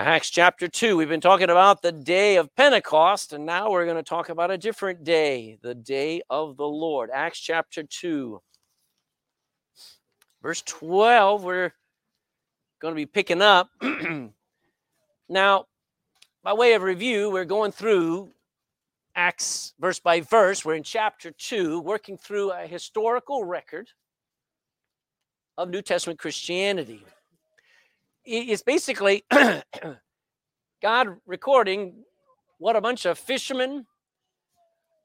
Acts chapter 2. We've been talking about the day of Pentecost, and now we're going to talk about a different day, the day of the Lord. Acts chapter 2. Verse 12, we're going to be picking up. now, by way of review, we're going through Acts verse by verse. We're in chapter 2, working through a historical record of New Testament Christianity it's basically God recording what a bunch of fishermen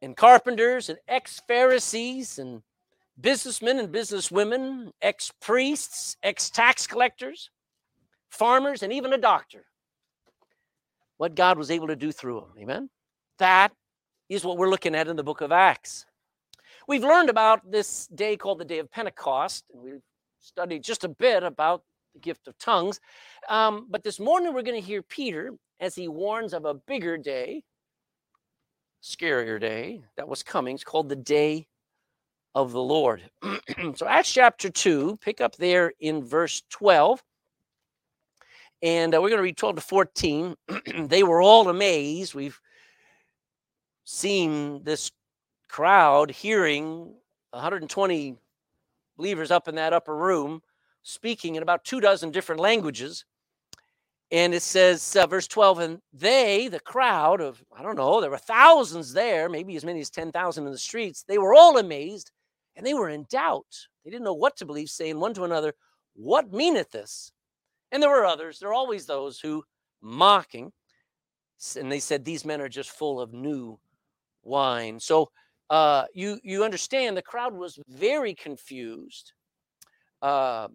and carpenters and ex Pharisees and businessmen and businesswomen, ex priests, ex tax collectors, farmers, and even a doctor, what God was able to do through them. Amen? That is what we're looking at in the book of Acts. We've learned about this day called the day of Pentecost, and we've studied just a bit about the gift of tongues. Um, but this morning we're going to hear Peter as he warns of a bigger day, scarier day that was coming. It's called the day of the Lord. so Acts chapter 2, pick up there in verse 12. And uh, we're going to read 12 to 14. they were all amazed. We've seen this crowd hearing 120 believers up in that upper room speaking in about two dozen different languages. And it says, uh, verse 12, and they, the crowd of, I don't know, there were thousands there, maybe as many as 10,000 in the streets, they were all amazed and they were in doubt. They didn't know what to believe, saying one to another, What meaneth this? And there were others, there are always those who mocking, and they said, These men are just full of new wine. So uh, you, you understand the crowd was very confused. Uh,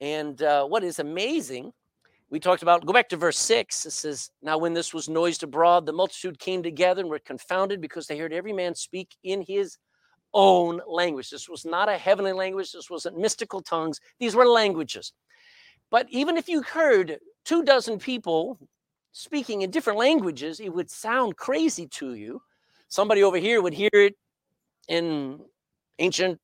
and uh, what is amazing, we talked about, go back to verse 6. It says, Now when this was noised abroad, the multitude came together and were confounded because they heard every man speak in his own language. This was not a heavenly language, this wasn't mystical tongues, these were languages. But even if you heard two dozen people speaking in different languages, it would sound crazy to you. Somebody over here would hear it in ancient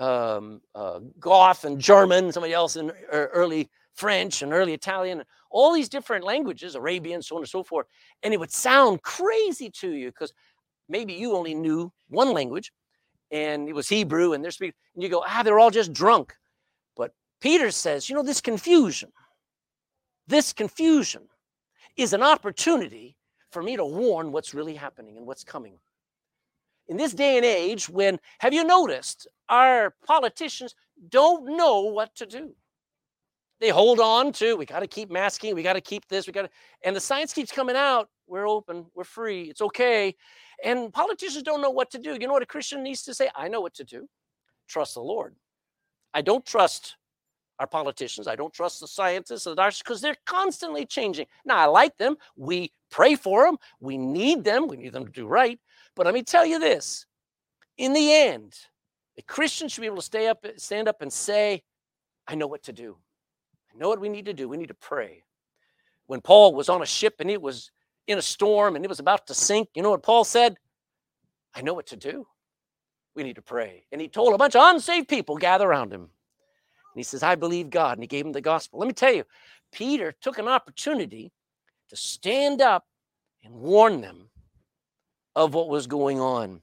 um, uh, Goth and German, somebody else in early French and early Italian, all these different languages, Arabian, so on and so forth. And it would sound crazy to you because maybe you only knew one language and it was Hebrew and they're speaking, and you go, ah, they're all just drunk. But Peter says, you know, this confusion, this confusion is an opportunity for me to warn what's really happening and what's coming in this day and age when have you noticed our politicians don't know what to do? They hold on to we got to keep masking we got to keep this we got to and the science keeps coming out we're open we're free it's okay and politicians don't know what to do. You know what a christian needs to say? I know what to do. Trust the lord. I don't trust our politicians i don't trust the scientists the doctors because they're constantly changing. Now i like them. We pray for them we need them. We need them to do right but let me tell you this in the end, a Christian should be able to stay up, stand up and say, I know what to do. I know what we need to do. We need to pray. When Paul was on a ship and it was in a storm and it was about to sink, you know what Paul said? I know what to do. We need to pray. And he told a bunch of unsaved people gather around him. And he says, I believe God. And he gave him the gospel. Let me tell you, Peter took an opportunity to stand up and warn them of what was going on.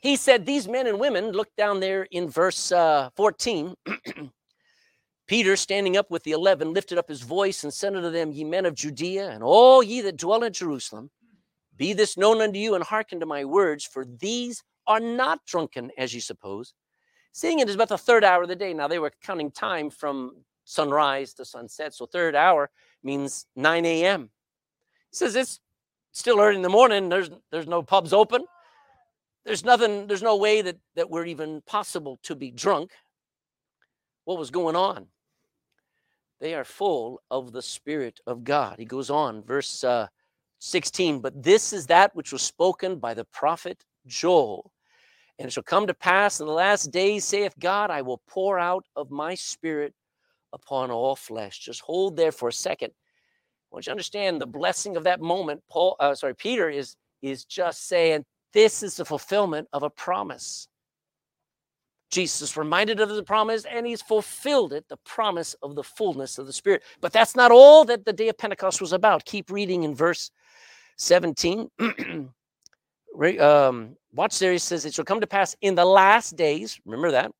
He said, These men and women, look down there in verse uh, 14. Peter, standing up with the eleven, lifted up his voice and said unto them, Ye men of Judea, and all ye that dwell in Jerusalem, be this known unto you, and hearken to my words, for these are not drunken, as ye suppose, seeing it is about the third hour of the day. Now they were counting time from sunrise to sunset, so third hour means 9 a.m. He says it's still early in the morning. There's there's no pubs open. There's nothing. There's no way that that we're even possible to be drunk. What was going on? They are full of the Spirit of God. He goes on, verse uh, 16. But this is that which was spoken by the prophet Joel. And it shall come to pass in the last days, saith God, I will pour out of my spirit upon all flesh. Just hold there for a second want you to understand the blessing of that moment. Paul, uh, sorry, Peter is is just saying this is the fulfillment of a promise. Jesus reminded of the promise and he's fulfilled it, the promise of the fullness of the Spirit. But that's not all that the day of Pentecost was about. Keep reading in verse 17. um, watch there, he says, It shall come to pass in the last days, remember that,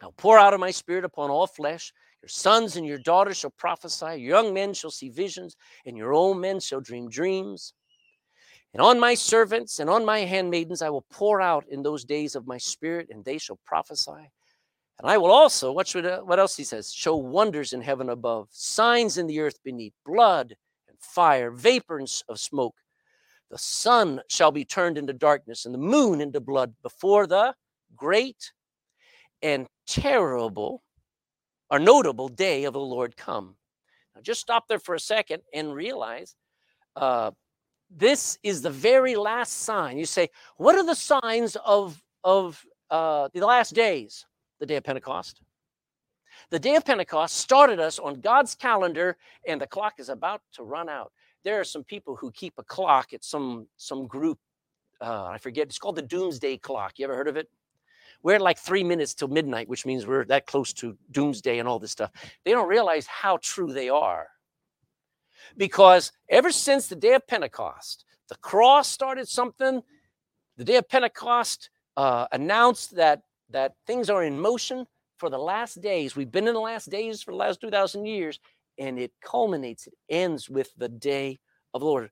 I'll pour out of my spirit upon all flesh. Your sons and your daughters shall prophesy, your young men shall see visions, and your old men shall dream dreams. And on my servants and on my handmaidens I will pour out in those days of my spirit, and they shall prophesy. And I will also, what, uh, what else he says, show wonders in heaven above, signs in the earth beneath, blood and fire, vapors of smoke. The sun shall be turned into darkness, and the moon into blood before the great and terrible or notable day of the Lord come. Now, just stop there for a second and realize uh, this is the very last sign. You say, what are the signs of, of uh, the last days? The day of Pentecost. The day of Pentecost started us on God's calendar, and the clock is about to run out. There are some people who keep a clock at some some group. Uh, I forget. It's called the Doomsday Clock. You ever heard of it? We're like three minutes till midnight, which means we're that close to doomsday and all this stuff. They don't realize how true they are because ever since the day of Pentecost, the cross started something. The day of Pentecost uh, announced that that things are in motion for the last days. We've been in the last days for the last 2,000 years, and it culminates, it ends with the day of the Lord.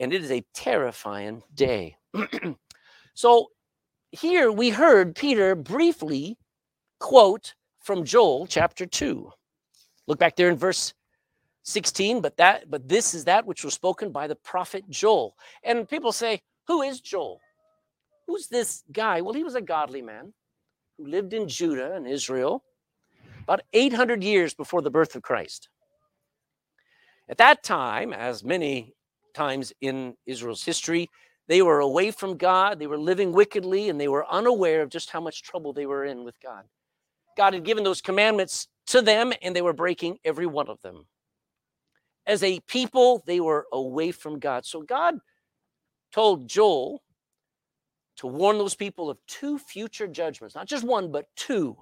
And it is a terrifying day. so here we heard Peter briefly quote from Joel chapter 2. Look back there in verse 16 but that but this is that which was spoken by the prophet joel. And people say who is joel? Who's this guy? Well he was a godly man who lived in judah and israel about 800 years before the birth of christ. At that time as many times in israel's history they were away from god they were living wickedly and they were unaware of just how much trouble they were in with god god had given those commandments to them and they were breaking every one of them as a people, they were away from God. So God told Joel to warn those people of two future judgments, not just one, but two.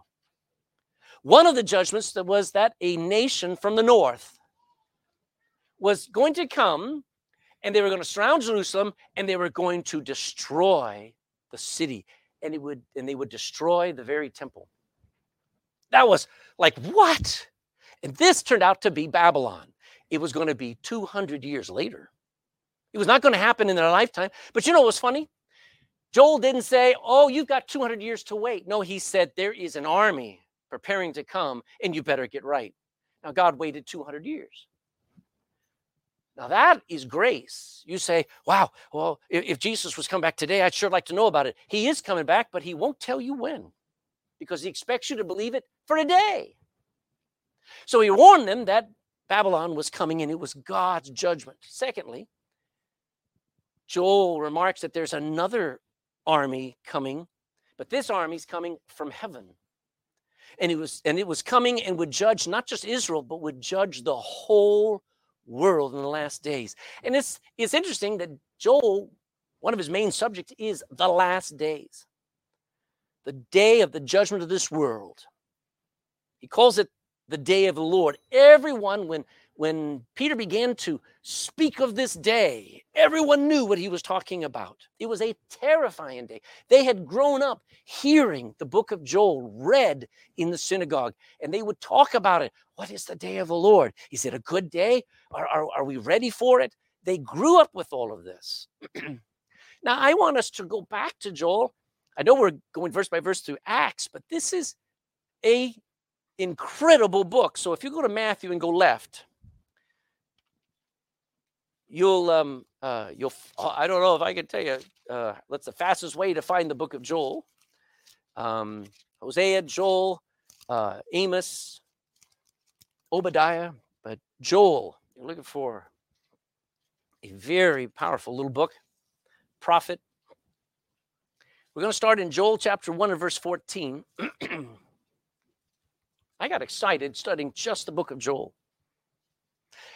One of the judgments that was that a nation from the north was going to come and they were going to surround Jerusalem and they were going to destroy the city and it would and they would destroy the very temple. That was like what? And this turned out to be Babylon it was going to be 200 years later. It was not going to happen in their lifetime. But you know what's funny? Joel didn't say, Oh, you've got 200 years to wait. No, he said, There is an army preparing to come, and you better get right. Now, God waited 200 years. Now, that is grace. You say, Wow, well, if, if Jesus was coming back today, I'd sure like to know about it. He is coming back, but he won't tell you when because he expects you to believe it for a day. So he warned them that Babylon was coming and it was God's judgment. Secondly, Joel remarks that there's another army coming, but this army's coming from heaven. And it was and it was coming and would judge not just Israel, but would judge the whole world in the last days. And it's it's interesting that Joel, one of his main subjects is the last days. The day of the judgment of this world. He calls it the day of the Lord. Everyone, when when Peter began to speak of this day, everyone knew what he was talking about. It was a terrifying day. They had grown up hearing the book of Joel read in the synagogue, and they would talk about it. What is the day of the Lord? Is it a good day? Are, are, are we ready for it? They grew up with all of this. now, I want us to go back to Joel. I know we're going verse by verse through Acts, but this is a incredible book. So if you go to Matthew and go left, you'll um uh you'll I don't know if I can tell you uh that's the fastest way to find the book of Joel. Um Hosea, Joel, uh Amos, Obadiah, but Joel, you're looking for a very powerful little book, prophet. We're going to start in Joel chapter 1 and verse 14. I got excited studying just the book of Joel.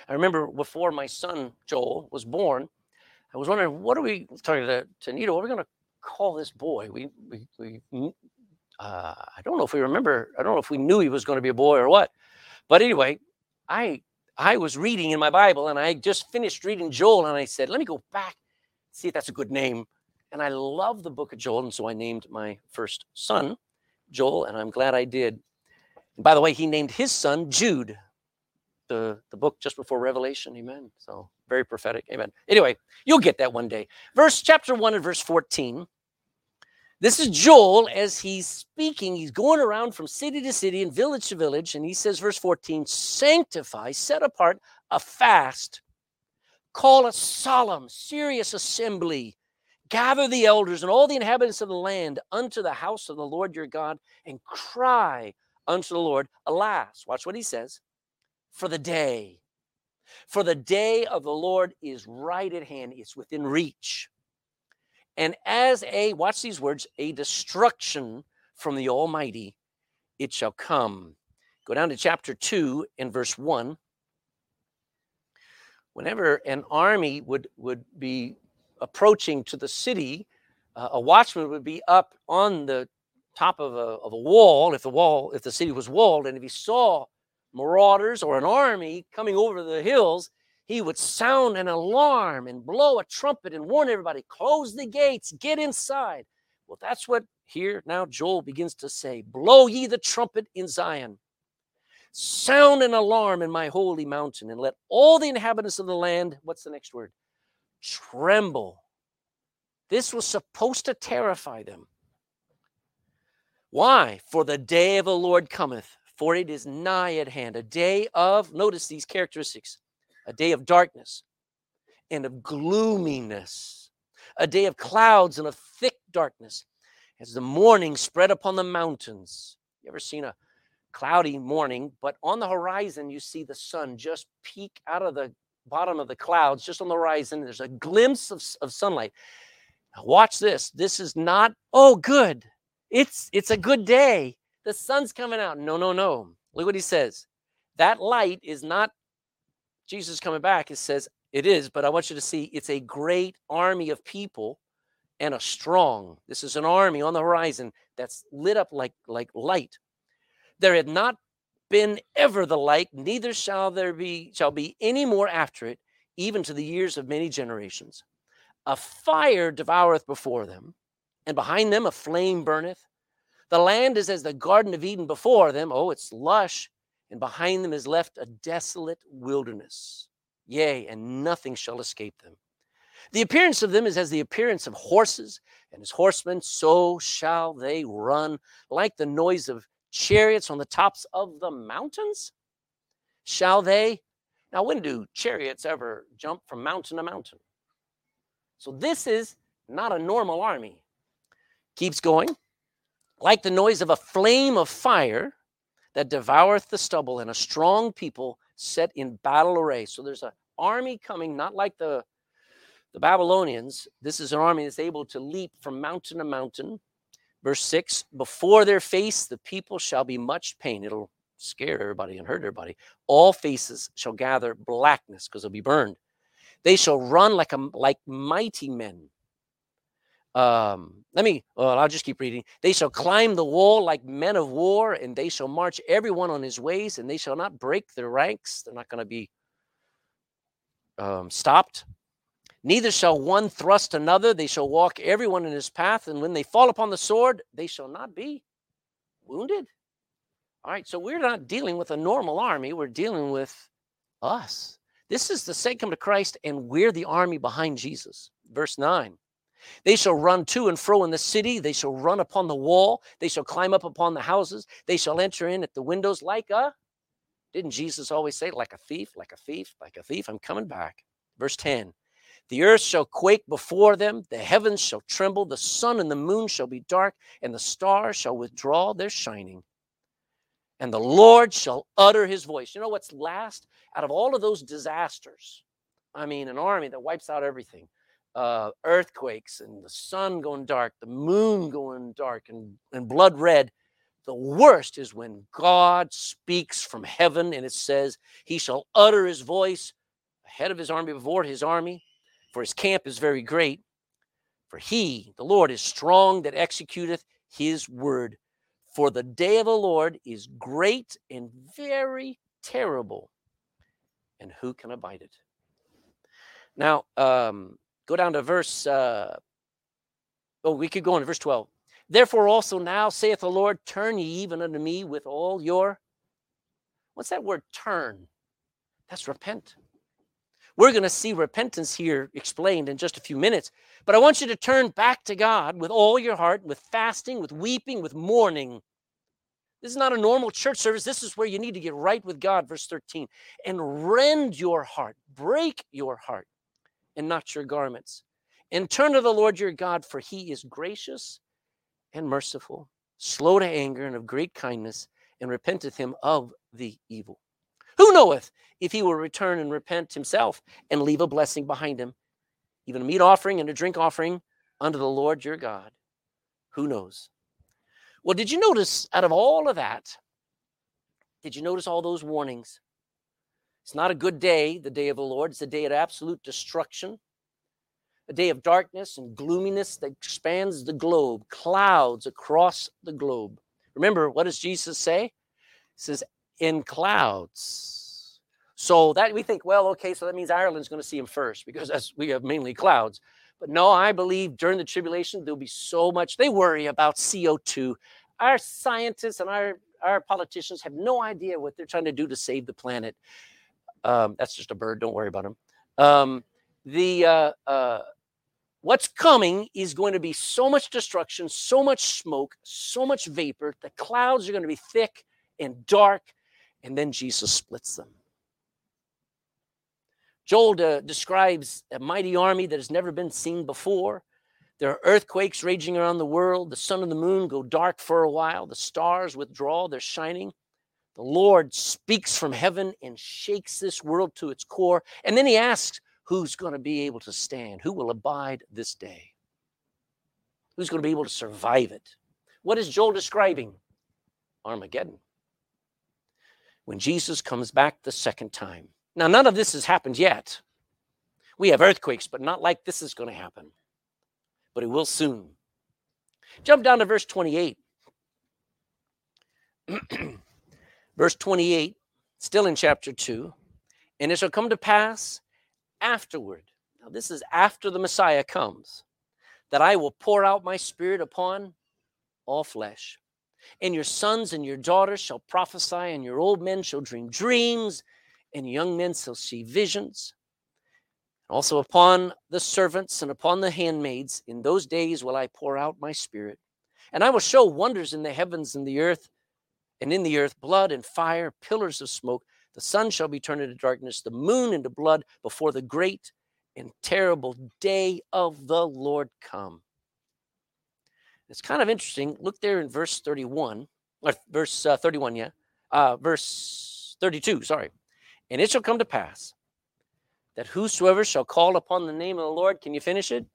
I remember before my son Joel was born, I was wondering what are we talking to, to Nita, what are we going to call this boy? We, we, we uh, I don't know if we remember, I don't know if we knew he was going to be a boy or what. But anyway, I I was reading in my Bible and I just finished reading Joel and I said, let me go back, see if that's a good name. And I love the book of Joel. And so I named my first son Joel, and I'm glad I did. By the way, he named his son Jude, the, the book just before Revelation. Amen. So very prophetic. Amen. Anyway, you'll get that one day. Verse chapter 1 and verse 14. This is Joel as he's speaking. He's going around from city to city and village to village. And he says, verse 14, sanctify, set apart a fast, call a solemn, serious assembly, gather the elders and all the inhabitants of the land unto the house of the Lord your God, and cry unto the Lord, alas, watch what he says, for the day. For the day of the Lord is right at hand, it's within reach. And as a, watch these words, a destruction from the Almighty, it shall come. Go down to chapter 2 and verse 1. Whenever an army would, would be approaching to the city, uh, a watchman would be up on the top of a, of a wall, if the wall, if the city was walled, and if he saw marauders or an army coming over the hills, he would sound an alarm and blow a trumpet and warn everybody, close the gates, get inside. Well, that's what here now Joel begins to say Blow ye the trumpet in Zion, sound an alarm in my holy mountain, and let all the inhabitants of the land, what's the next word? Tremble. This was supposed to terrify them. Why? For the day of the Lord cometh, for it is nigh at hand. A day of, notice these characteristics a day of darkness and of gloominess, a day of clouds and of thick darkness, as the morning spread upon the mountains. You ever seen a cloudy morning, but on the horizon, you see the sun just peek out of the bottom of the clouds, just on the horizon. There's a glimpse of, of sunlight. Now watch this. This is not, oh, good. It's it's a good day. The sun's coming out. No, no, no. Look what he says. That light is not Jesus coming back, it says it is, but I want you to see it's a great army of people and a strong. This is an army on the horizon that's lit up like, like light. There had not been ever the like, neither shall there be shall be any more after it, even to the years of many generations. A fire devoureth before them, and behind them a flame burneth. The land is as the Garden of Eden before them. Oh, it's lush and behind them is left a desolate wilderness. Yea, and nothing shall escape them. The appearance of them is as the appearance of horses, and as horsemen, so shall they run, like the noise of chariots on the tops of the mountains. Shall they? Now, when do chariots ever jump from mountain to mountain? So, this is not a normal army. Keeps going. Like the noise of a flame of fire, that devoureth the stubble, and a strong people set in battle array. So there's an army coming, not like the the Babylonians. This is an army that's able to leap from mountain to mountain. Verse 6 Before their face, the people shall be much pain. It'll scare everybody and hurt everybody. All faces shall gather blackness because they'll be burned. They shall run like a like mighty men um let me well i'll just keep reading. They shall climb the wall like men of war and they shall march everyone on his ways and they shall not break their ranks. They're not going to be um, stopped. Neither shall one thrust another. They shall walk everyone in his path and when they fall upon the sword they shall not be wounded. All right so we're not dealing with a normal army. We're dealing with us. This is the saint come to christ and we're the army behind jesus. Verse 9 they shall run to and fro in the city. They shall run upon the wall. They shall climb up upon the houses. They shall enter in at the windows like a, didn't Jesus always say, like a thief, like a thief, like a thief? I'm coming back. Verse 10 The earth shall quake before them, the heavens shall tremble, the sun and the moon shall be dark, and the stars shall withdraw their shining. And the Lord shall utter his voice. You know what's last out of all of those disasters? I mean, an army that wipes out everything uh, earthquakes and the sun going dark, the moon going dark and, and blood red. The worst is when God speaks from heaven and it says, He shall utter his voice ahead of his army, before his army, for his camp is very great. For he, the Lord, is strong that executeth his word. For the day of the Lord is great and very terrible, and who can abide it? Now, um, go down to verse, uh, oh, we could go on to verse 12. Therefore, also now saith the Lord, turn ye even unto me with all your, what's that word turn? That's repent. We're going to see repentance here explained in just a few minutes. But I want you to turn back to God with all your heart, with fasting, with weeping, with mourning. This is not a normal church service. This is where you need to get right with God, verse 13. And rend your heart, break your heart, and not your garments. And turn to the Lord your God, for he is gracious and merciful, slow to anger, and of great kindness, and repenteth him of the evil. Who knoweth if he will return and repent himself and leave a blessing behind him, even a meat offering and a drink offering unto the Lord your God? Who knows? Well, did you notice out of all of that, did you notice all those warnings? It's not a good day, the day of the Lord. It's a day of absolute destruction, a day of darkness and gloominess that expands the globe, clouds across the globe. Remember, what does Jesus say? He says, in clouds. So that we think, well, okay, so that means Ireland's going to see him first because that's we have mainly clouds. But no, I believe during the tribulation there'll be so much. They worry about CO2. Our scientists and our our politicians have no idea what they're trying to do to save the planet. Um, that's just a bird. Don't worry about him. Um, the uh, uh, what's coming is going to be so much destruction, so much smoke, so much vapor. The clouds are going to be thick and dark and then Jesus splits them. Joel describes a mighty army that has never been seen before. There are earthquakes raging around the world. The sun and the moon go dark for a while. The stars withdraw their shining. The Lord speaks from heaven and shakes this world to its core. And then he asks, Who's going to be able to stand? Who will abide this day? Who's going to be able to survive it? What is Joel describing? Armageddon when Jesus comes back the second time. Now, none of this has happened yet. We have earthquakes, but not like this is going to happen. But it will soon. Jump down to verse 28. verse 28, still in chapter 2. And it shall come to pass afterward. Now, this is after the Messiah comes, that I will pour out my spirit upon all flesh. And your sons and your daughters shall prophesy, and your old men shall dream dreams, and young men shall see visions. Also upon the servants and upon the handmaids, in those days will I pour out my spirit. And I will show wonders in the heavens and the earth, and in the earth blood and fire, pillars of smoke. The sun shall be turned into darkness, the moon into blood, before the great and terrible day of the Lord come. It's kind of interesting. Look there in verse 31, or verse uh, 31, yeah. Uh, verse 32, sorry. And it shall come to pass that whosoever shall call upon the name of the Lord, can you finish it?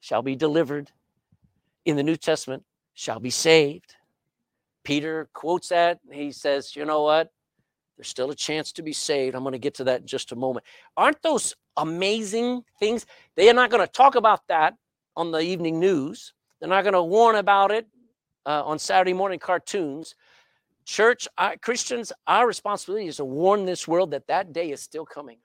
Shall be delivered. In the New Testament, shall be saved. Peter quotes that. He says, you know what? There's still a chance to be saved. I'm going to get to that in just a moment. Aren't those amazing things? They are not going to talk about that on the evening news. They're not going to warn about it uh, on Saturday morning cartoons. Church, I, Christians, our responsibility is to warn this world that that day is still coming.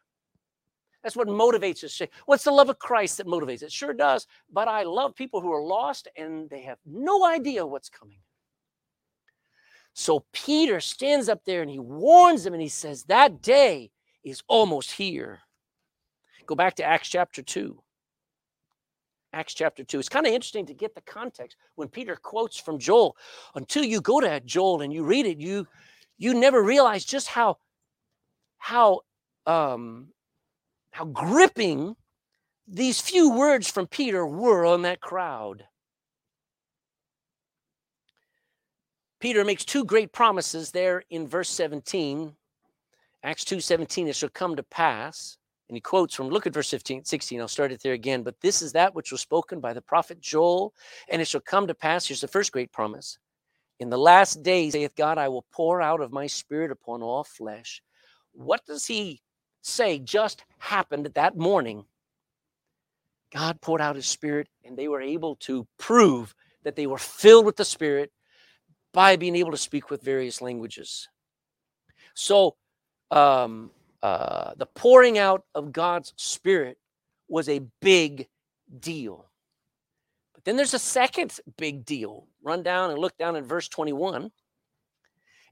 That's what motivates us. What's the love of Christ that motivates? It sure does. But I love people who are lost and they have no idea what's coming. So Peter stands up there and he warns them and he says, That day is almost here. Go back to Acts chapter 2. Acts chapter 2. It's kind of interesting to get the context when Peter quotes from Joel. Until you go to Joel and you read it, you you never realize just how how um how gripping these few words from Peter were on that crowd. Peter makes two great promises there in verse 17. Acts 2 17, it shall come to pass and he quotes from, look at verse 15, 16. I'll start it there again. But this is that which was spoken by the prophet Joel, and it shall come to pass. Here's the first great promise. In the last days, saith God, I will pour out of my spirit upon all flesh. What does he say just happened that morning? God poured out his spirit, and they were able to prove that they were filled with the Spirit by being able to speak with various languages. So, um, uh, the pouring out of God's Spirit was a big deal. But then there's a second big deal. Run down and look down at verse 21.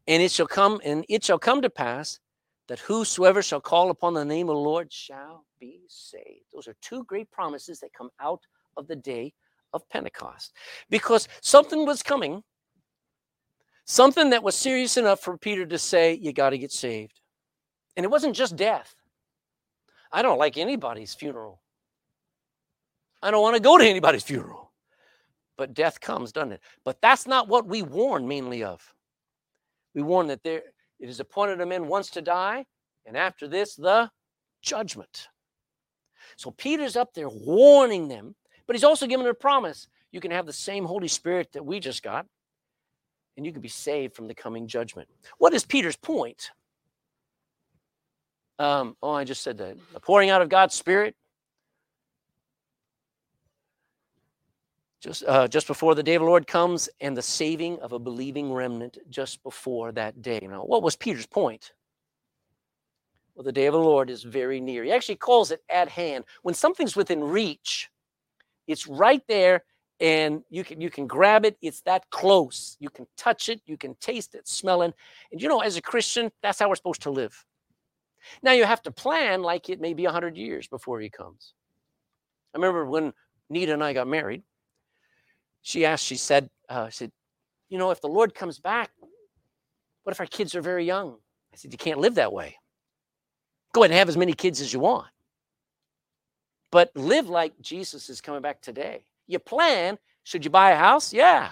And it shall come, and it shall come to pass that whosoever shall call upon the name of the Lord shall be saved. Those are two great promises that come out of the day of Pentecost. Because something was coming, something that was serious enough for Peter to say, You got to get saved. And it wasn't just death. I don't like anybody's funeral. I don't want to go to anybody's funeral. But death comes, doesn't it? But that's not what we warn mainly of. We warn that there it is appointed a man once to die, and after this, the judgment. So Peter's up there warning them, but he's also giving a promise. You can have the same Holy Spirit that we just got, and you can be saved from the coming judgment. What is Peter's point? Um, oh, I just said that. The pouring out of God's Spirit. Just, uh, just before the day of the Lord comes and the saving of a believing remnant just before that day. Now, what was Peter's point? Well, the day of the Lord is very near. He actually calls it at hand. When something's within reach, it's right there and you can you can grab it. It's that close. You can touch it. You can taste it smell it. And you know as a christian that's how we're supposed to live. Now you have to plan like it may be 100 years before he comes. I remember when nita and i got married she asked she said uh, said you know if the lord comes back what if our kids are very young? I said you can't live that way. Go ahead and have as many kids as you want but live like jesus is coming back today you plan. Should you buy a house? Yeah.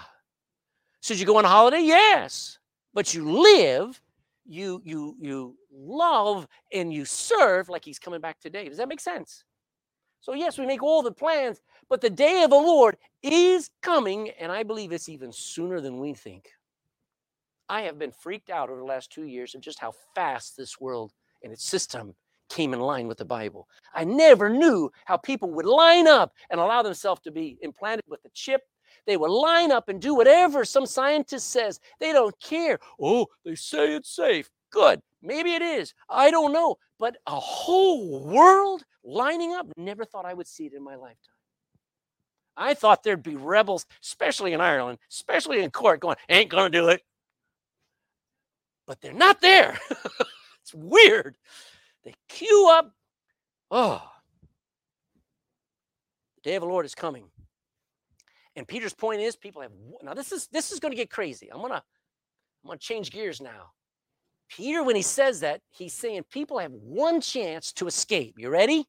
Should you go on a holiday? Yes. But you live, you you you love and you serve like he's coming back today. Does that make sense? So yes, we make all the plans, but the day of the Lord is coming and I believe it's even sooner than we think. I have been freaked out over the last 2 years of just how fast this world and its system came in line with the Bible. I never knew how people would line up and allow themselves to be implanted with a chip. They would line up and do whatever some scientist says. They don't care. Oh, they say it's safe. Good. Maybe it is. I don't know. But a whole world lining up, never thought I would see it in my lifetime. I thought there'd be rebels, especially in Ireland, especially in Cork, going, ain't going to do it. But they're not there. it's weird. They queue up. Oh, the day of the Lord is coming. And Peter's point is people have now this is this is going to get crazy. I'm gonna I'm gonna change gears now. Peter, when he says that, he's saying people have one chance to escape. You ready?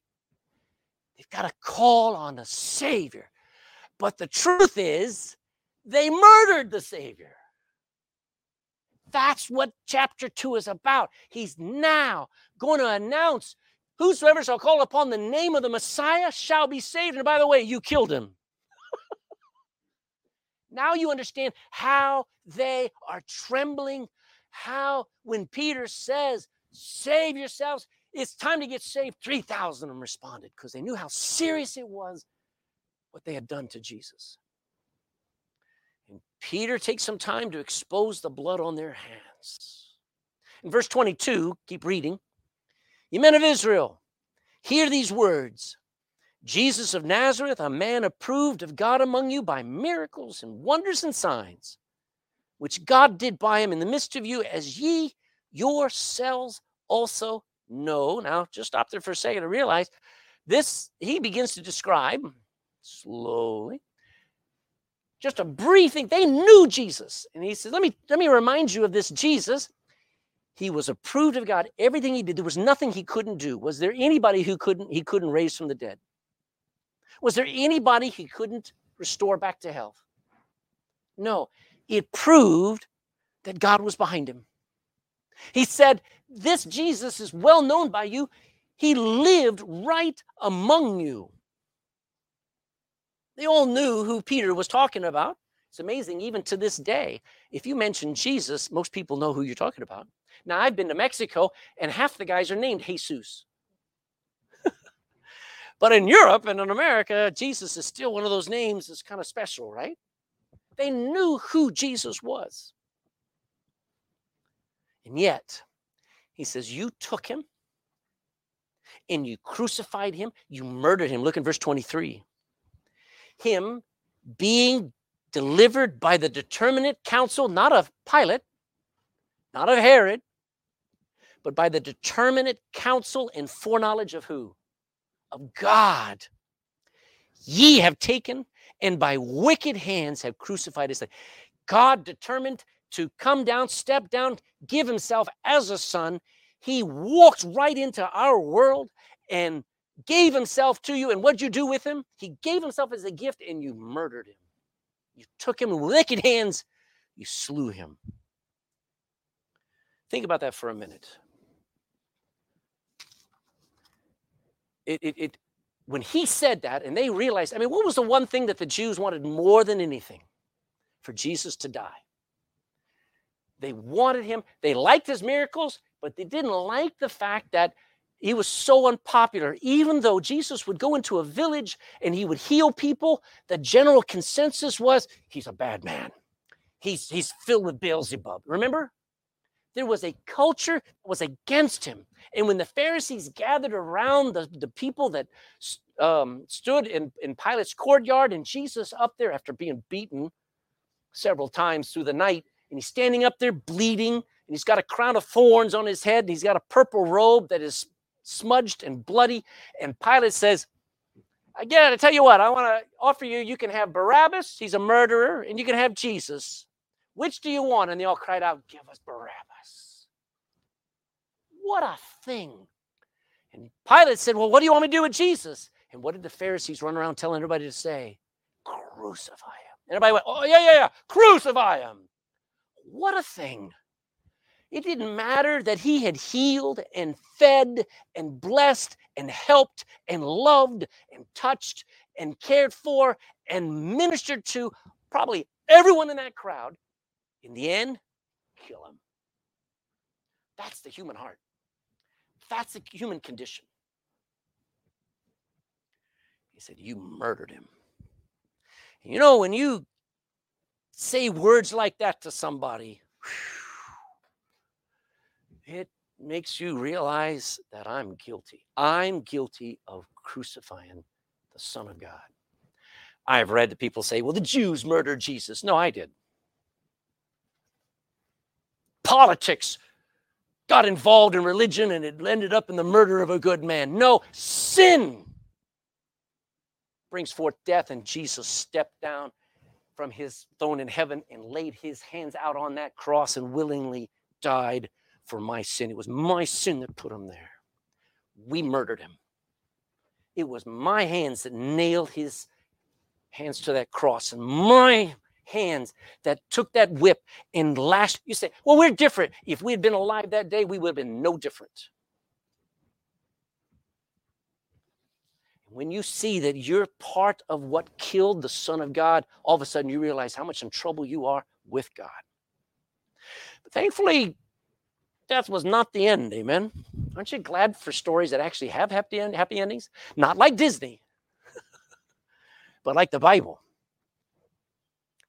They've got to call on the Savior. But the truth is, they murdered the Savior. That's what chapter two is about. He's now going to announce whosoever shall call upon the name of the Messiah shall be saved. And by the way, you killed him. now you understand how they are trembling. How, when Peter says, Save yourselves, it's time to get saved, 3,000 of them responded because they knew how serious it was what they had done to Jesus. And Peter takes some time to expose the blood on their hands. In verse 22, keep reading. You men of Israel, hear these words Jesus of Nazareth, a man approved of God among you by miracles and wonders and signs, which God did by him in the midst of you, as ye yourselves also know. Now, just stop there for a second to realize this, he begins to describe slowly just a brief thing. They knew Jesus. And he says, Let me let me remind you of this Jesus. He was approved of God. Everything he did, there was nothing he couldn't do. Was there anybody who couldn't he couldn't raise from the dead? Was there anybody he couldn't restore back to health? No. It proved that God was behind him. He said, This Jesus is well known by you. He lived right among you. They all knew who Peter was talking about. It's amazing, even to this day, if you mention Jesus, most people know who you're talking about. Now, I've been to Mexico, and half the guys are named Jesus. but in Europe and in America, Jesus is still one of those names that's kind of special, right? They knew who Jesus was. And yet, he says, You took him and you crucified him, you murdered him. Look in verse 23. Him being delivered by the determinate counsel, not of Pilate, not of Herod, but by the determinate counsel and foreknowledge of who? Of God. Ye have taken and by wicked hands have crucified his son. God determined to come down, step down, give himself as a son. He walked right into our world and gave himself to you. And what'd you do with him? He gave himself as a gift and you murdered him. You took him with wicked hands, you slew him. Think about that for a minute. It, it, it, when he said that, and they realized, I mean, what was the one thing that the Jews wanted more than anything? For Jesus to die. They wanted him, they liked his miracles, but they didn't like the fact that he was so unpopular. Even though Jesus would go into a village and he would heal people, the general consensus was he's a bad man. He's, he's filled with Beelzebub. Remember? There was a culture that was against him. And when the Pharisees gathered around the, the people that um, stood in, in Pilate's courtyard and Jesus up there after being beaten several times through the night, and he's standing up there bleeding, and he's got a crown of thorns on his head, and he's got a purple robe that is smudged and bloody. And Pilate says, Again, I tell you what, I want to offer you, you can have Barabbas, he's a murderer, and you can have Jesus. Which do you want? And they all cried out, Give us Barabbas. What a thing. And Pilate said, Well, what do you want me to do with Jesus? And what did the Pharisees run around telling everybody to say? Crucify him. And everybody went, Oh, yeah, yeah, yeah, crucify him. What a thing. It didn't matter that he had healed and fed and blessed and helped and loved and touched and cared for and ministered to probably everyone in that crowd. In the end, kill him. That's the human heart. That's the human condition. He said, You murdered him. You know, when you say words like that to somebody, it makes you realize that I'm guilty. I'm guilty of crucifying the Son of God. I've read that people say, well, the Jews murdered Jesus. No, I did. Politics got involved in religion and it ended up in the murder of a good man. No, sin brings forth death, and Jesus stepped down from his throne in heaven and laid his hands out on that cross and willingly died for my sin. It was my sin that put him there. We murdered him. It was my hands that nailed his hands to that cross and my hands that took that whip and lashed. You say, well, we're different. If we had been alive that day, we would have been no different. When you see that you're part of what killed the Son of God, all of a sudden you realize how much in trouble you are with God. But thankfully, death was not the end. Amen. Aren't you glad for stories that actually have happy, end, happy endings? Not like Disney, but like the Bible.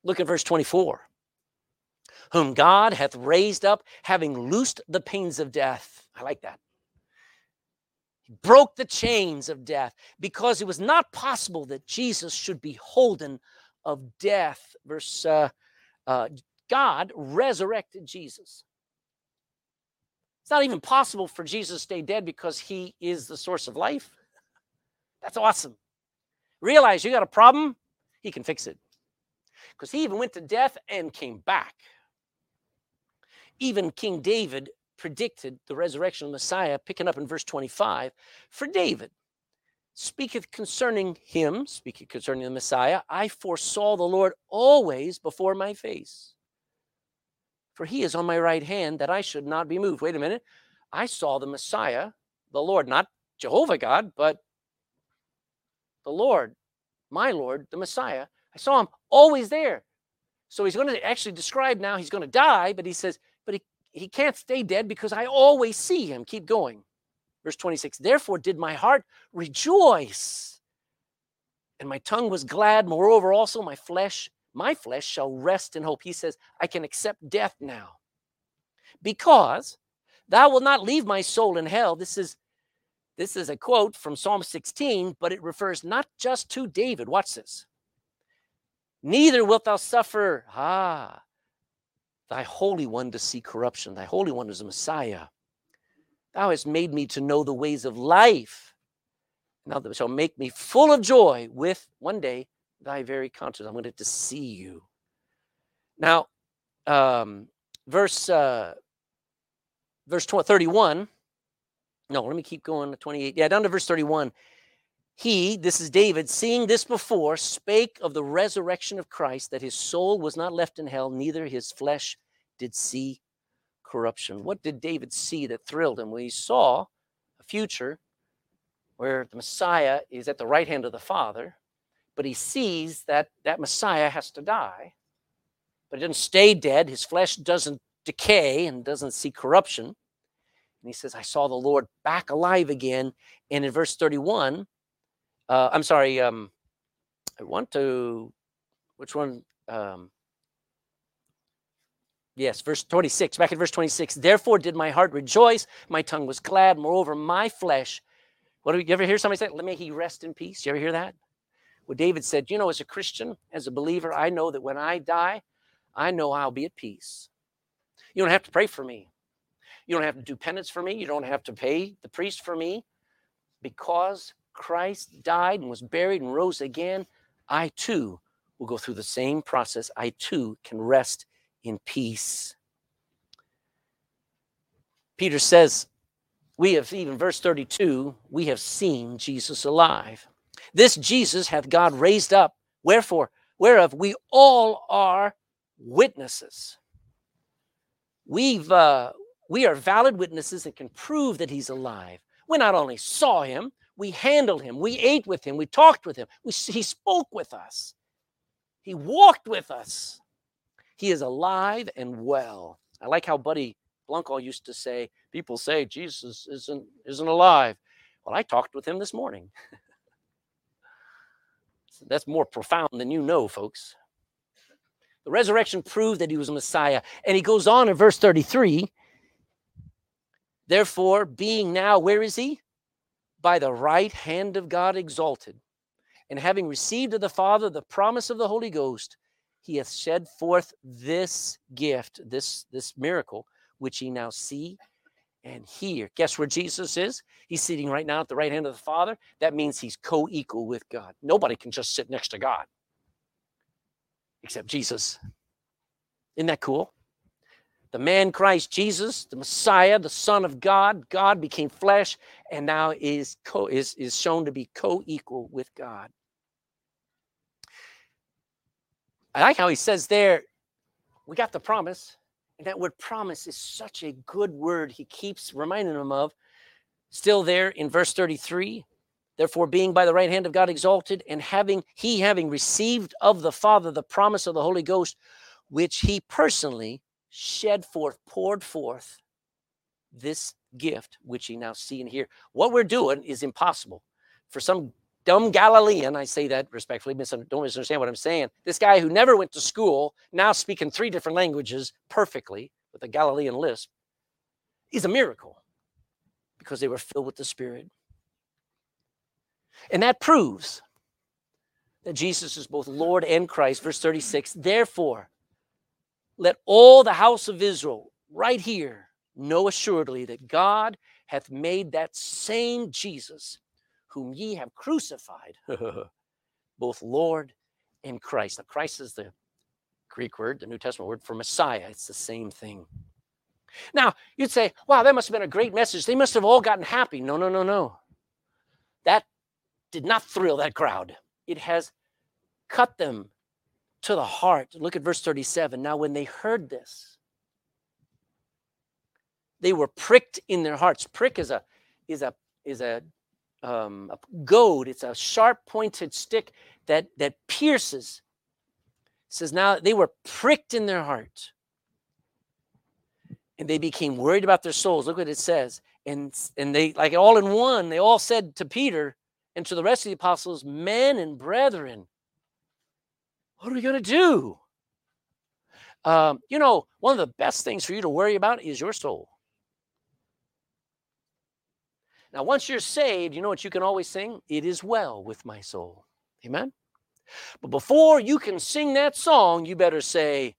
Look at verse 24. Whom God hath raised up, having loosed the pains of death. I like that. He broke the chains of death because it was not possible that Jesus should be holden of death. Verse uh, uh, God resurrected Jesus. It's not even possible for Jesus to stay dead because he is the source of life. That's awesome. Realize you got a problem, he can fix it. Because he even went to death and came back. Even King David predicted the resurrection of Messiah, picking up in verse 25. For David speaketh concerning him, speaking concerning the Messiah, I foresaw the Lord always before my face for he is on my right hand that I should not be moved. Wait a minute. I saw the Messiah, the Lord, not Jehovah God, but the Lord, my Lord, the Messiah. I saw him always there. So he's going to actually describe now he's going to die, but he says, but he, he can't stay dead because I always see him. Keep going. Verse 26 Therefore did my heart rejoice, and my tongue was glad. Moreover, also my flesh my flesh shall rest in hope. He says, I can accept death now because thou wilt not leave my soul in hell. This is this is a quote from Psalm 16, but it refers not just to David. Watch this. Neither wilt thou suffer, ah, thy Holy One to see corruption. Thy Holy One is the Messiah. Thou hast made me to know the ways of life. Now thou shalt make me full of joy with one day thy very conscience. I'm going to see you. Now, um, verse uh, verse 31. No, let me keep going to 28. Yeah, down to verse 31. He, this is David, seeing this before, spake of the resurrection of Christ, that his soul was not left in hell, neither his flesh did see corruption. What did David see that thrilled him? Well, he saw a future where the Messiah is at the right hand of the Father, but he sees that that Messiah has to die, but he doesn't stay dead. His flesh doesn't decay and doesn't see corruption. And he says, I saw the Lord back alive again. And in verse 31, uh, I'm sorry, um, I want to, which one? Um, yes, verse 26, back in verse 26. Therefore did my heart rejoice, my tongue was glad. Moreover, my flesh, what do you ever hear somebody say? Let me he rest in peace. You ever hear that? Well, David said, you know, as a Christian, as a believer, I know that when I die, I know I'll be at peace. You don't have to pray for me. You don't have to do penance for me. You don't have to pay the priest for me because Christ died and was buried and rose again, I too will go through the same process. I too can rest in peace. Peter says, We have, even verse 32, we have seen Jesus alive. This Jesus hath God raised up, wherefore, whereof we all are witnesses. We've, uh, we are valid witnesses that can prove that he's alive. We not only saw him, we handled him. We ate with him. We talked with him. We, he spoke with us. He walked with us. He is alive and well. I like how Buddy Blunkall used to say, people say Jesus isn't, isn't alive. Well, I talked with him this morning. That's more profound than you know, folks. The resurrection proved that he was a Messiah. And he goes on in verse 33 Therefore, being now, where is he? By the right hand of God exalted, and having received of the Father the promise of the Holy Ghost, he hath shed forth this gift, this, this miracle, which ye now see and hear. Guess where Jesus is? He's sitting right now at the right hand of the Father. That means he's co equal with God. Nobody can just sit next to God except Jesus. Isn't that cool? The man Christ Jesus, the Messiah, the Son of God, God became flesh and now is co- is, is shown to be co-equal with God. I like how he says there, we got the promise. And that word promise is such a good word. He keeps reminding them of. Still there in verse 33. Therefore, being by the right hand of God exalted, and having he having received of the Father the promise of the Holy Ghost, which he personally shed forth, poured forth this gift, which you now see and hear. What we're doing is impossible. For some dumb Galilean, I say that respectfully, don't misunderstand what I'm saying. This guy who never went to school, now speaking three different languages perfectly with a Galilean lisp, is a miracle because they were filled with the Spirit. And that proves that Jesus is both Lord and Christ. Verse 36 Therefore, let all the house of Israel right here know assuredly that God hath made that same Jesus, whom ye have crucified, both Lord and Christ. Now, Christ is the Greek word, the New Testament word for Messiah. It's the same thing. Now, you'd say, wow, that must have been a great message. They must have all gotten happy. No, no, no, no. That did not thrill that crowd. It has cut them to the heart. Look at verse 37. Now, when they heard this, they were pricked in their hearts. Prick is a is a is a, um, a goad. It's a sharp pointed stick that that pierces. It says now they were pricked in their heart, and they became worried about their souls. Look what it says, and and they like all in one. They all said to Peter and to the rest of the apostles, "Men and brethren." What are we going to do? Um, you know, one of the best things for you to worry about is your soul. Now, once you're saved, you know what you can always sing? It is well with my soul. Amen? But before you can sing that song, you better say,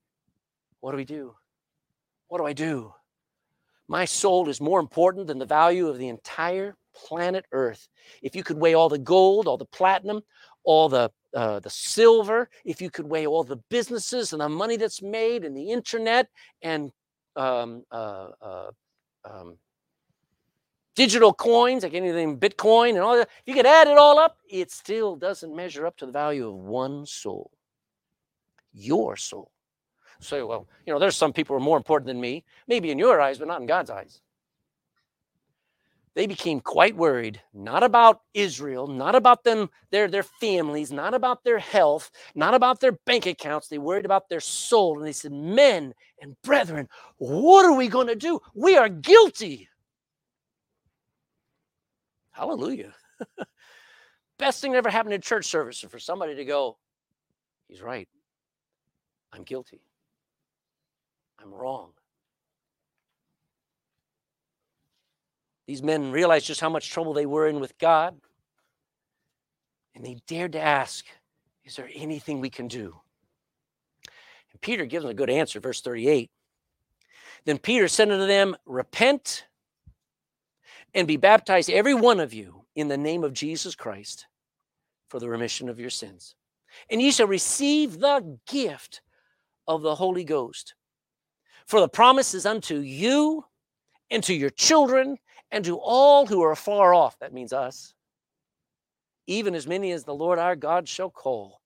What do we do? What do I do? My soul is more important than the value of the entire planet Earth. If you could weigh all the gold, all the platinum, all the uh, the silver, if you could weigh all the businesses and the money that's made and the internet and um, uh, uh, um, digital coins, like anything Bitcoin and all that, you could add it all up, it still doesn't measure up to the value of one soul, your soul. So, well, you know, there's some people who are more important than me, maybe in your eyes, but not in God's eyes they became quite worried, not about Israel, not about them, their, their families, not about their health, not about their bank accounts. They worried about their soul. And they said, Men and brethren, what are we going to do? We are guilty. Hallelujah. Best thing that ever happened in church service for somebody to go, He's right. I'm guilty. I'm wrong. These men realized just how much trouble they were in with God. And they dared to ask, Is there anything we can do? And Peter gives them a good answer, verse 38. Then Peter said unto them, Repent and be baptized, every one of you, in the name of Jesus Christ for the remission of your sins. And ye shall receive the gift of the Holy Ghost. For the promise is unto you and to your children and to all who are far off, that means us, even as many as the Lord our God shall call.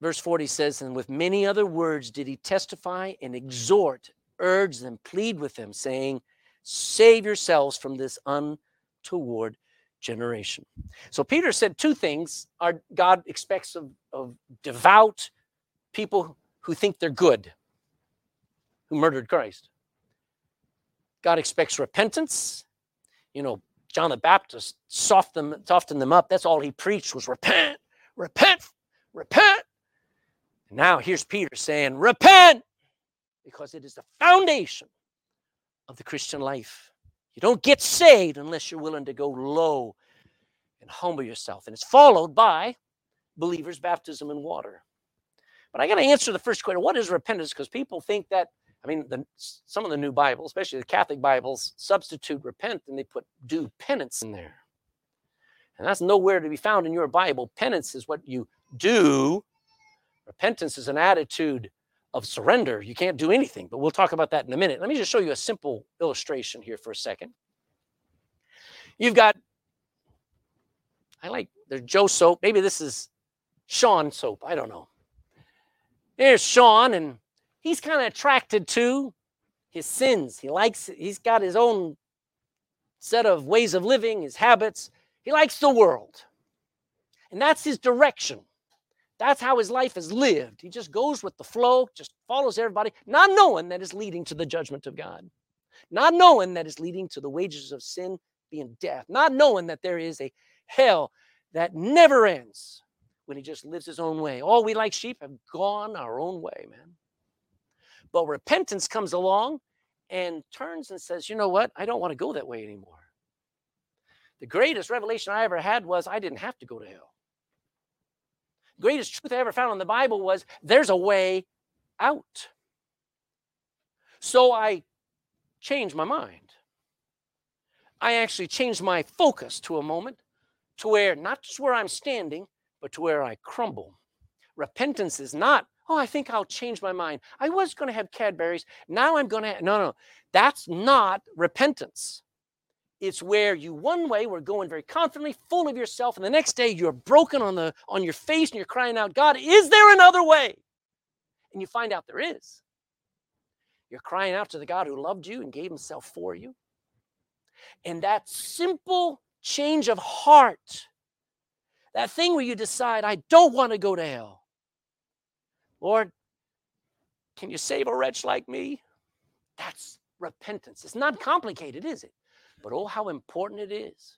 Verse 40 says, And with many other words did he testify and exhort, urge them, plead with them, saying, Save yourselves from this untoward generation. So Peter said two things our God expects of, of devout people who think they're good, who murdered Christ. God expects repentance. You know, John the Baptist softened them, softened them up. That's all he preached was repent, repent, repent. Now here's Peter saying, repent, because it is the foundation of the Christian life. You don't get saved unless you're willing to go low and humble yourself. And it's followed by believers' baptism in water. But I got to answer the first question what is repentance? Because people think that I mean, the, some of the new Bibles, especially the Catholic Bibles, substitute repent and they put do penance in there. And that's nowhere to be found in your Bible. Penance is what you do, repentance is an attitude of surrender. You can't do anything, but we'll talk about that in a minute. Let me just show you a simple illustration here for a second. You've got, I like, there's Joe soap. Maybe this is Sean soap. I don't know. There's Sean, and he's kind of attracted to his sins. He likes, he's got his own set of ways of living, his habits. He likes the world. And that's his direction. That's how his life is lived. He just goes with the flow, just follows everybody, not knowing that is leading to the judgment of God, not knowing that is leading to the wages of sin being death, not knowing that there is a hell that never ends when he just lives his own way. All we like sheep have gone our own way, man. But repentance comes along and turns and says, you know what? I don't want to go that way anymore. The greatest revelation I ever had was I didn't have to go to hell. The greatest truth I ever found in the Bible was there's a way out. So I changed my mind. I actually changed my focus to a moment to where not just where I'm standing, but to where I crumble. Repentance is not Oh, I think I'll change my mind. I was going to have Cadbury's. Now I'm going to. No, no. That's not repentance. It's where you one way were going very confidently, full of yourself, and the next day you're broken on the on your face and you're crying out, God, is there another way? And you find out there is. You're crying out to the God who loved you and gave himself for you. And that simple change of heart, that thing where you decide, I don't want to go to hell. Lord, can you save a wretch like me? That's repentance. It's not complicated, is it? But oh, how important it is.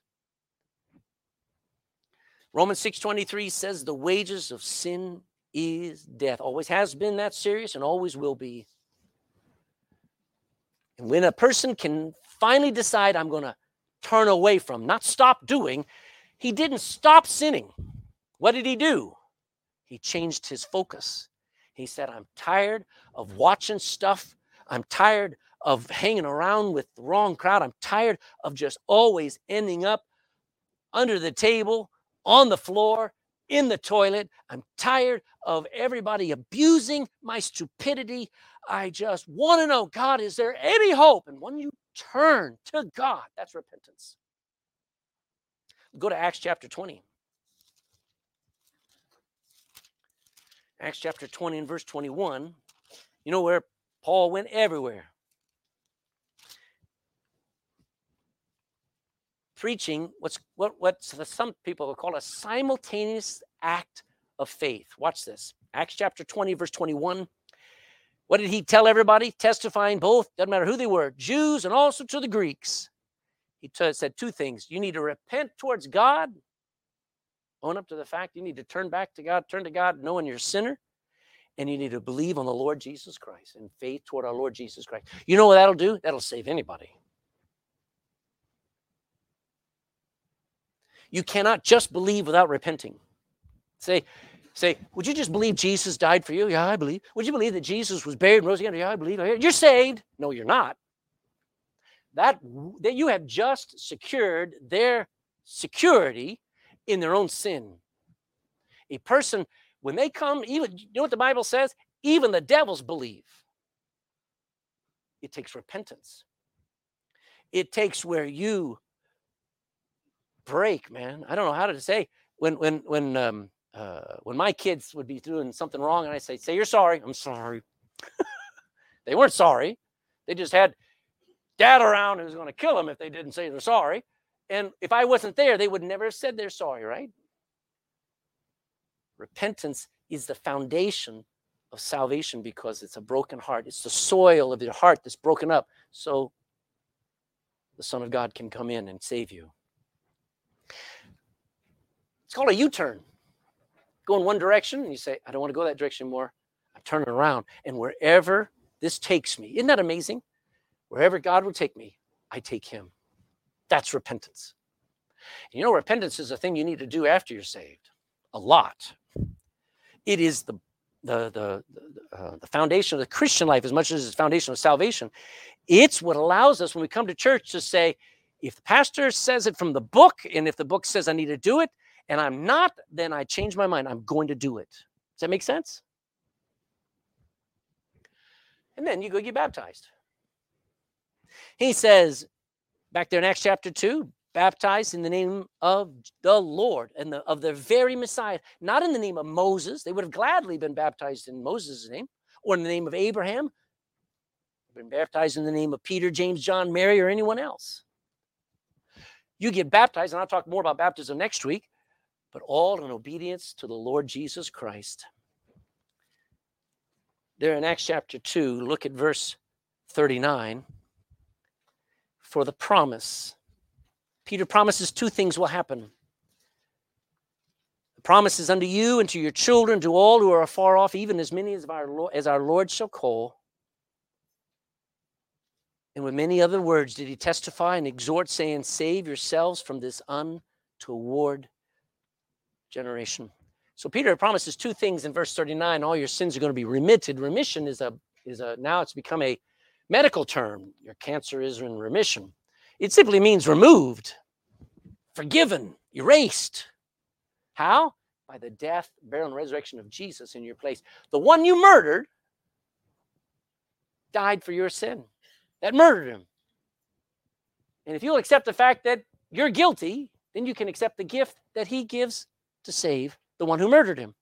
Romans 6:23 says the wages of sin is death. Always has been that serious and always will be. And when a person can finally decide I'm going to turn away from, not stop doing, he didn't stop sinning. What did he do? He changed his focus. He said, I'm tired of watching stuff. I'm tired of hanging around with the wrong crowd. I'm tired of just always ending up under the table, on the floor, in the toilet. I'm tired of everybody abusing my stupidity. I just want to know, God, is there any hope? And when you turn to God, that's repentance. Go to Acts chapter 20. Acts chapter 20 and verse 21. You know where Paul went everywhere. Preaching what's what what some people call a simultaneous act of faith. Watch this. Acts chapter 20, verse 21. What did he tell everybody? Testifying both, doesn't matter who they were, Jews and also to the Greeks. He t- said two things. You need to repent towards God, own up to the fact you need to turn back to God, turn to God, knowing you're a sinner, and you need to believe on the Lord Jesus Christ and faith toward our Lord Jesus Christ. You know what that'll do? That'll save anybody. You cannot just believe without repenting. Say, say, would you just believe Jesus died for you? Yeah, I believe. Would you believe that Jesus was buried and rose again? Yeah, I believe. You're saved. No, you're not. That, that you have just secured their security in their own sin. A person, when they come, even you know what the Bible says? Even the devils believe. It takes repentance. It takes where you break, man. I don't know how to say when when when um uh, when my kids would be doing something wrong and I say, say you're sorry, I'm sorry. they weren't sorry. They just had dad around who's going to kill them if they didn't say they're sorry. And if I wasn't there, they would never have said they're sorry, right? Repentance is the foundation of salvation because it's a broken heart. It's the soil of your heart that's broken up. So the Son of God can come in and save you. It's called a U turn go in one direction and you say, I don't want to go that direction more. I turn it around. And wherever this takes me, isn't that amazing? Wherever God will take me, I take him. That's repentance. You know, repentance is a thing you need to do after you're saved. A lot. It is the the the uh, the foundation of the Christian life as much as it's the foundation of salvation. It's what allows us when we come to church to say, if the pastor says it from the book, and if the book says I need to do it, and I'm not, then I change my mind. I'm going to do it. Does that make sense? And then you go get baptized. He says back there in Acts chapter 2, baptized in the name of the Lord and the, of the very Messiah, not in the name of Moses. They would have gladly been baptized in Moses' name or in the name of Abraham, been baptized in the name of Peter, James, John, Mary, or anyone else. You get baptized, and I'll talk more about baptism next week but all in obedience to the Lord Jesus Christ. There in Acts chapter 2, look at verse 39. For the promise, Peter promises two things will happen. The promise is unto you and to your children, to all who are afar off, even as many as our Lord, as our Lord shall call. And with many other words did he testify and exhort, saying, Save yourselves from this untoward generation. So Peter promises two things in verse 39. All your sins are going to be remitted. Remission is a is a now it's become a medical term. Your cancer is in remission. It simply means removed, forgiven, erased. How? By the death, burial, and resurrection of Jesus in your place. The one you murdered died for your sin. That murdered him. And if you'll accept the fact that you're guilty, then you can accept the gift that he gives to save the one who murdered him.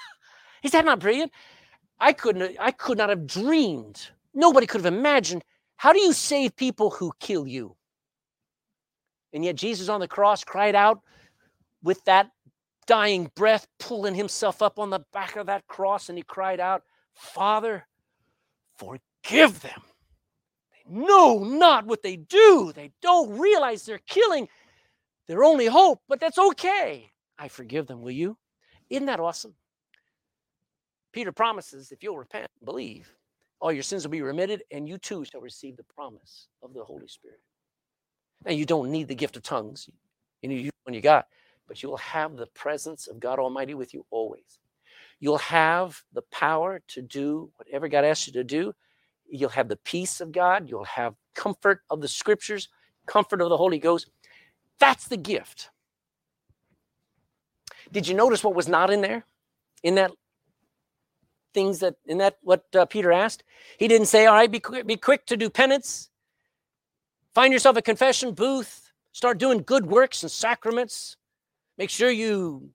Is that not brilliant? I couldn't I could not have dreamed. Nobody could have imagined. How do you save people who kill you? And yet Jesus on the cross cried out with that dying breath, pulling himself up on the back of that cross, and he cried out, Father, forgive them. They know not what they do. They don't realize they're killing their only hope, but that's okay. I forgive them. Will you? Isn't that awesome? Peter promises if you'll repent, believe, all your sins will be remitted, and you too shall receive the promise of the Holy Spirit. Now, you don't need the gift of tongues. You need when you got, but you will have the presence of God Almighty with you always. You'll have the power to do whatever God asks you to do. You'll have the peace of God. You'll have comfort of the scriptures, comfort of the Holy Ghost. That's the gift. Did you notice what was not in there? In that things that in that what uh, Peter asked? He didn't say, "All right, be quick, be quick to do penance. Find yourself a confession booth. Start doing good works and sacraments. Make sure you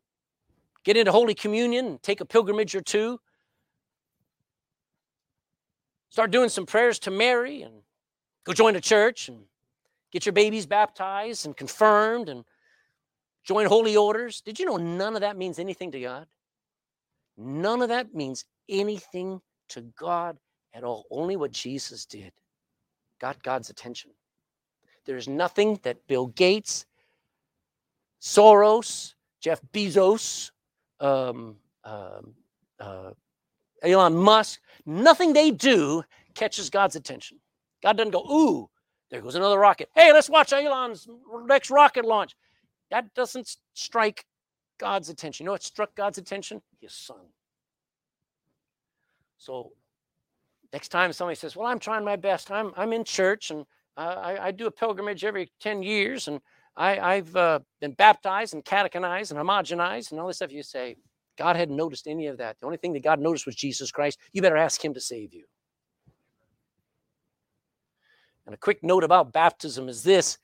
get into Holy Communion, take a pilgrimage or two. Start doing some prayers to Mary and go join a church and get your babies baptized and confirmed and join holy orders. Did you know none of that means anything to God? None of that means anything to God at all. Only what Jesus did got God's attention. There's nothing that Bill Gates, Soros, Jeff Bezos, um, um, uh, Elon Musk, nothing they do catches God's attention. God doesn't go, ooh, there goes another rocket. Hey, let's watch Elon's next rocket launch. That doesn't strike God's attention. You know what struck God's attention? His son. So next time somebody says, Well, I'm trying my best, I'm, I'm in church and I, I do a pilgrimage every 10 years and I, have uh, been baptized and catechized and homogenized and all this stuff, you say, God hadn't noticed any of that. The only thing that God noticed was Jesus Christ. You better ask Him to save you. And a quick note about baptism is this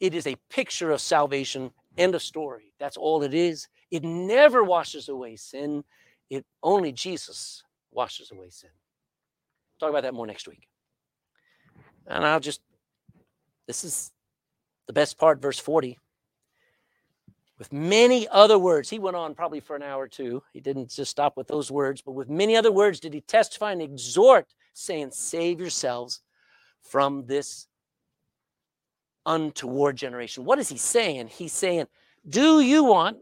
it is a picture of salvation, end of story. That's all it is. It never washes away sin. It only Jesus washes away sin. Talk about that more next week. And I'll just, this is the best part, verse 40. With many other words, he went on probably for an hour or two. He didn't just stop with those words, but with many other words did he testify and exhort, saying, Save yourselves from this untoward generation. What is he saying? He's saying, Do you want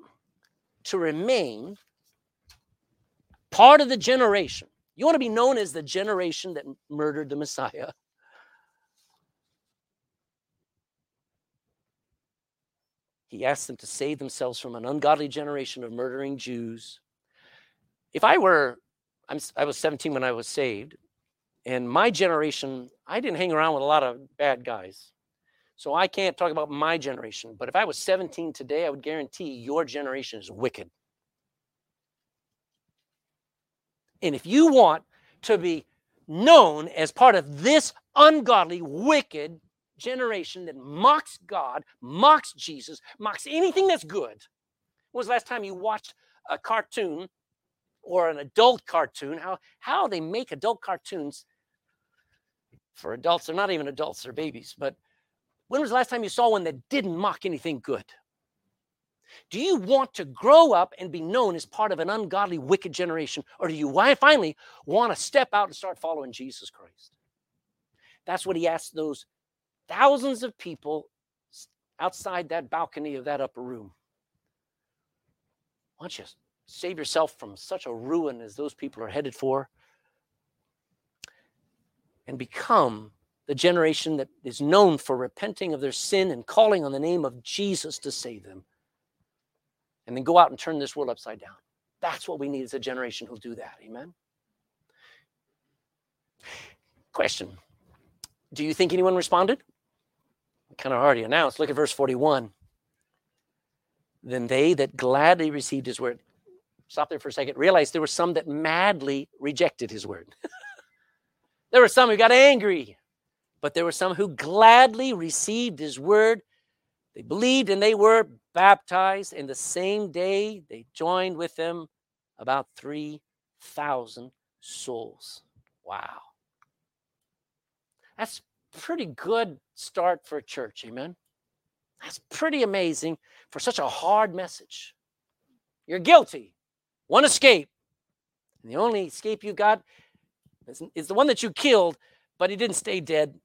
to remain part of the generation? You want to be known as the generation that murdered the Messiah? He asked them to save themselves from an ungodly generation of murdering Jews. If I were, I'm, I was 17 when I was saved, and my generation, I didn't hang around with a lot of bad guys. So I can't talk about my generation. But if I was 17 today, I would guarantee your generation is wicked. And if you want to be known as part of this ungodly, wicked generation that mocks God, mocks Jesus, mocks anything that's good, when was the last time you watched a cartoon or an adult cartoon? How, how they make adult cartoons for adults. They're not even adults, they're babies. But when was the last time you saw one that didn't mock anything good? Do you want to grow up and be known as part of an ungodly, wicked generation? Or do you finally want to step out and start following Jesus Christ? That's what he asked those thousands of people outside that balcony of that upper room. Why don't you save yourself from such a ruin as those people are headed for? and become the generation that is known for repenting of their sin and calling on the name of Jesus to save them. And then go out and turn this world upside down. That's what we need as a generation who'll do that. Amen. Question Do you think anyone responded? Kind of already announced. Look at verse 41. Then they that gladly received his word. Stop there for a second. Realize there were some that madly rejected his word. There were some who got angry, but there were some who gladly received his word. They believed and they were baptized. And the same day, they joined with them about 3,000 souls. Wow. That's pretty good start for a church, amen? That's pretty amazing for such a hard message. You're guilty. One escape. And the only escape you got is the one that you killed, but he didn't stay dead.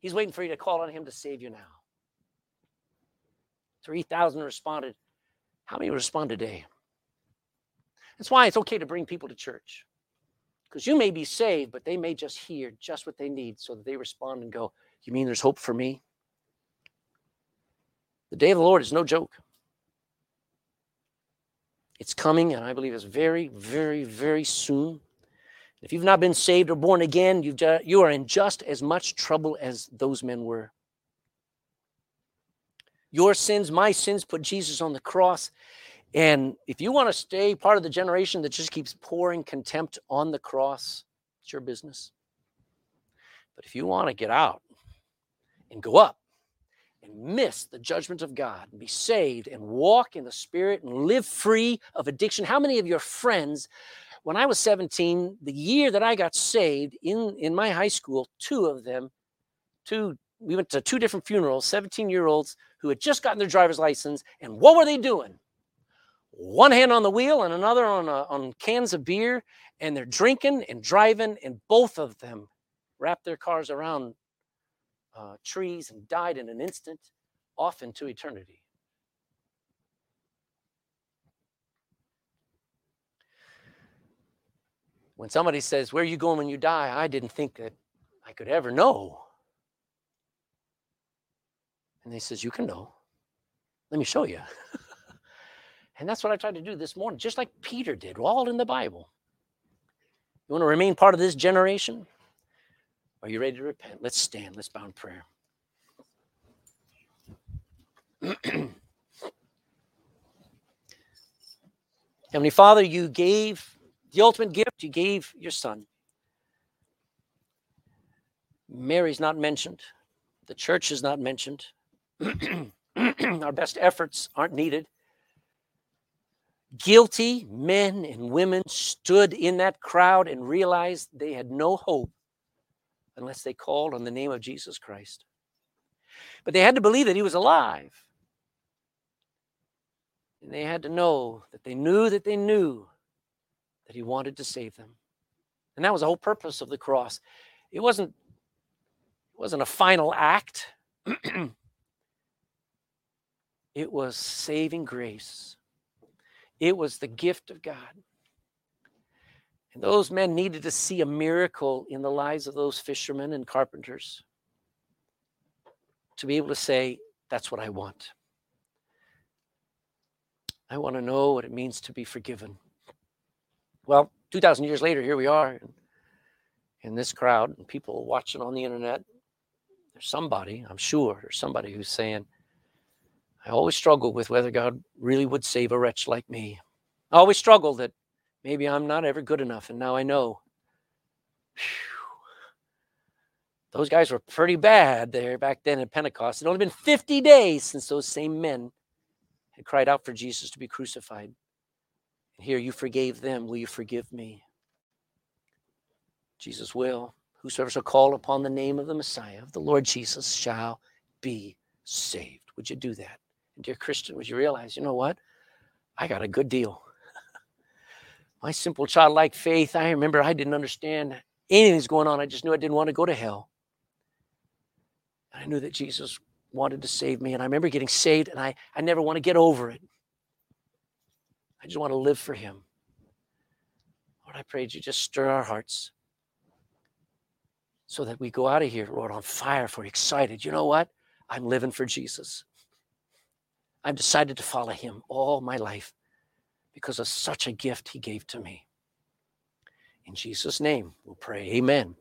He's waiting for you to call on him to save you now. 3,000 responded. How many respond today? That's why it's okay to bring people to church. Because you may be saved, but they may just hear just what they need so that they respond and go, You mean there's hope for me? The day of the Lord is no joke. It's coming, and I believe it's very, very, very soon. If you've not been saved or born again, you've you are in just as much trouble as those men were. Your sins, my sins, put Jesus on the cross. And if you want to stay part of the generation that just keeps pouring contempt on the cross, it's your business. But if you want to get out and go up and miss the judgment of God and be saved and walk in the Spirit and live free of addiction, how many of your friends, when I was 17, the year that I got saved in, in my high school, two of them, two, we went to two different funerals, 17 year olds who had just gotten their driver's license. And what were they doing? one hand on the wheel and another on, a, on cans of beer, and they're drinking and driving, and both of them wrapped their cars around uh, trees and died in an instant, off into eternity. When somebody says, Where are you going when you die? I didn't think that I could ever know. And he says, You can know. Let me show you. And that's what I tried to do this morning, just like Peter did, all in the Bible. You want to remain part of this generation? Are you ready to repent? Let's stand. Let's bow in prayer. Heavenly Father, you gave the ultimate gift, you gave your son. Mary's not mentioned, the church is not mentioned, our best efforts aren't needed. Guilty men and women stood in that crowd and realized they had no hope unless they called on the name of Jesus Christ. But they had to believe that he was alive. And they had to know that they knew that they knew that he wanted to save them. And that was the whole purpose of the cross. It wasn't, it wasn't a final act. it was saving grace it was the gift of God. And those men needed to see a miracle in the lives of those fishermen and carpenters to be able to say, That's what I want. I want to know what it means to be forgiven. Well, 2,000 years later, here we are in this crowd, and people watching on the internet. There's somebody, I'm sure, there's somebody who's saying, I always struggled with whether God really would save a wretch like me. I always struggled that maybe I'm not ever good enough, and now I know. Whew. Those guys were pretty bad there back then at Pentecost. It had only been 50 days since those same men had cried out for Jesus to be crucified. And here you forgave them. Will you forgive me? Jesus will. Whosoever shall call upon the name of the Messiah, of the Lord Jesus, shall be saved. Would you do that? Dear Christian, would you realize, you know what? I got a good deal. My simple childlike faith, I remember I didn't understand anything was going on. I just knew I didn't want to go to hell. I knew that Jesus wanted to save me. And I remember getting saved, and I, I never want to get over it. I just want to live for Him. Lord, I prayed you just stir our hearts so that we go out of here, Lord, on fire for excited. You know what? I'm living for Jesus. I've decided to follow him all my life because of such a gift he gave to me. In Jesus' name, we'll pray. Amen.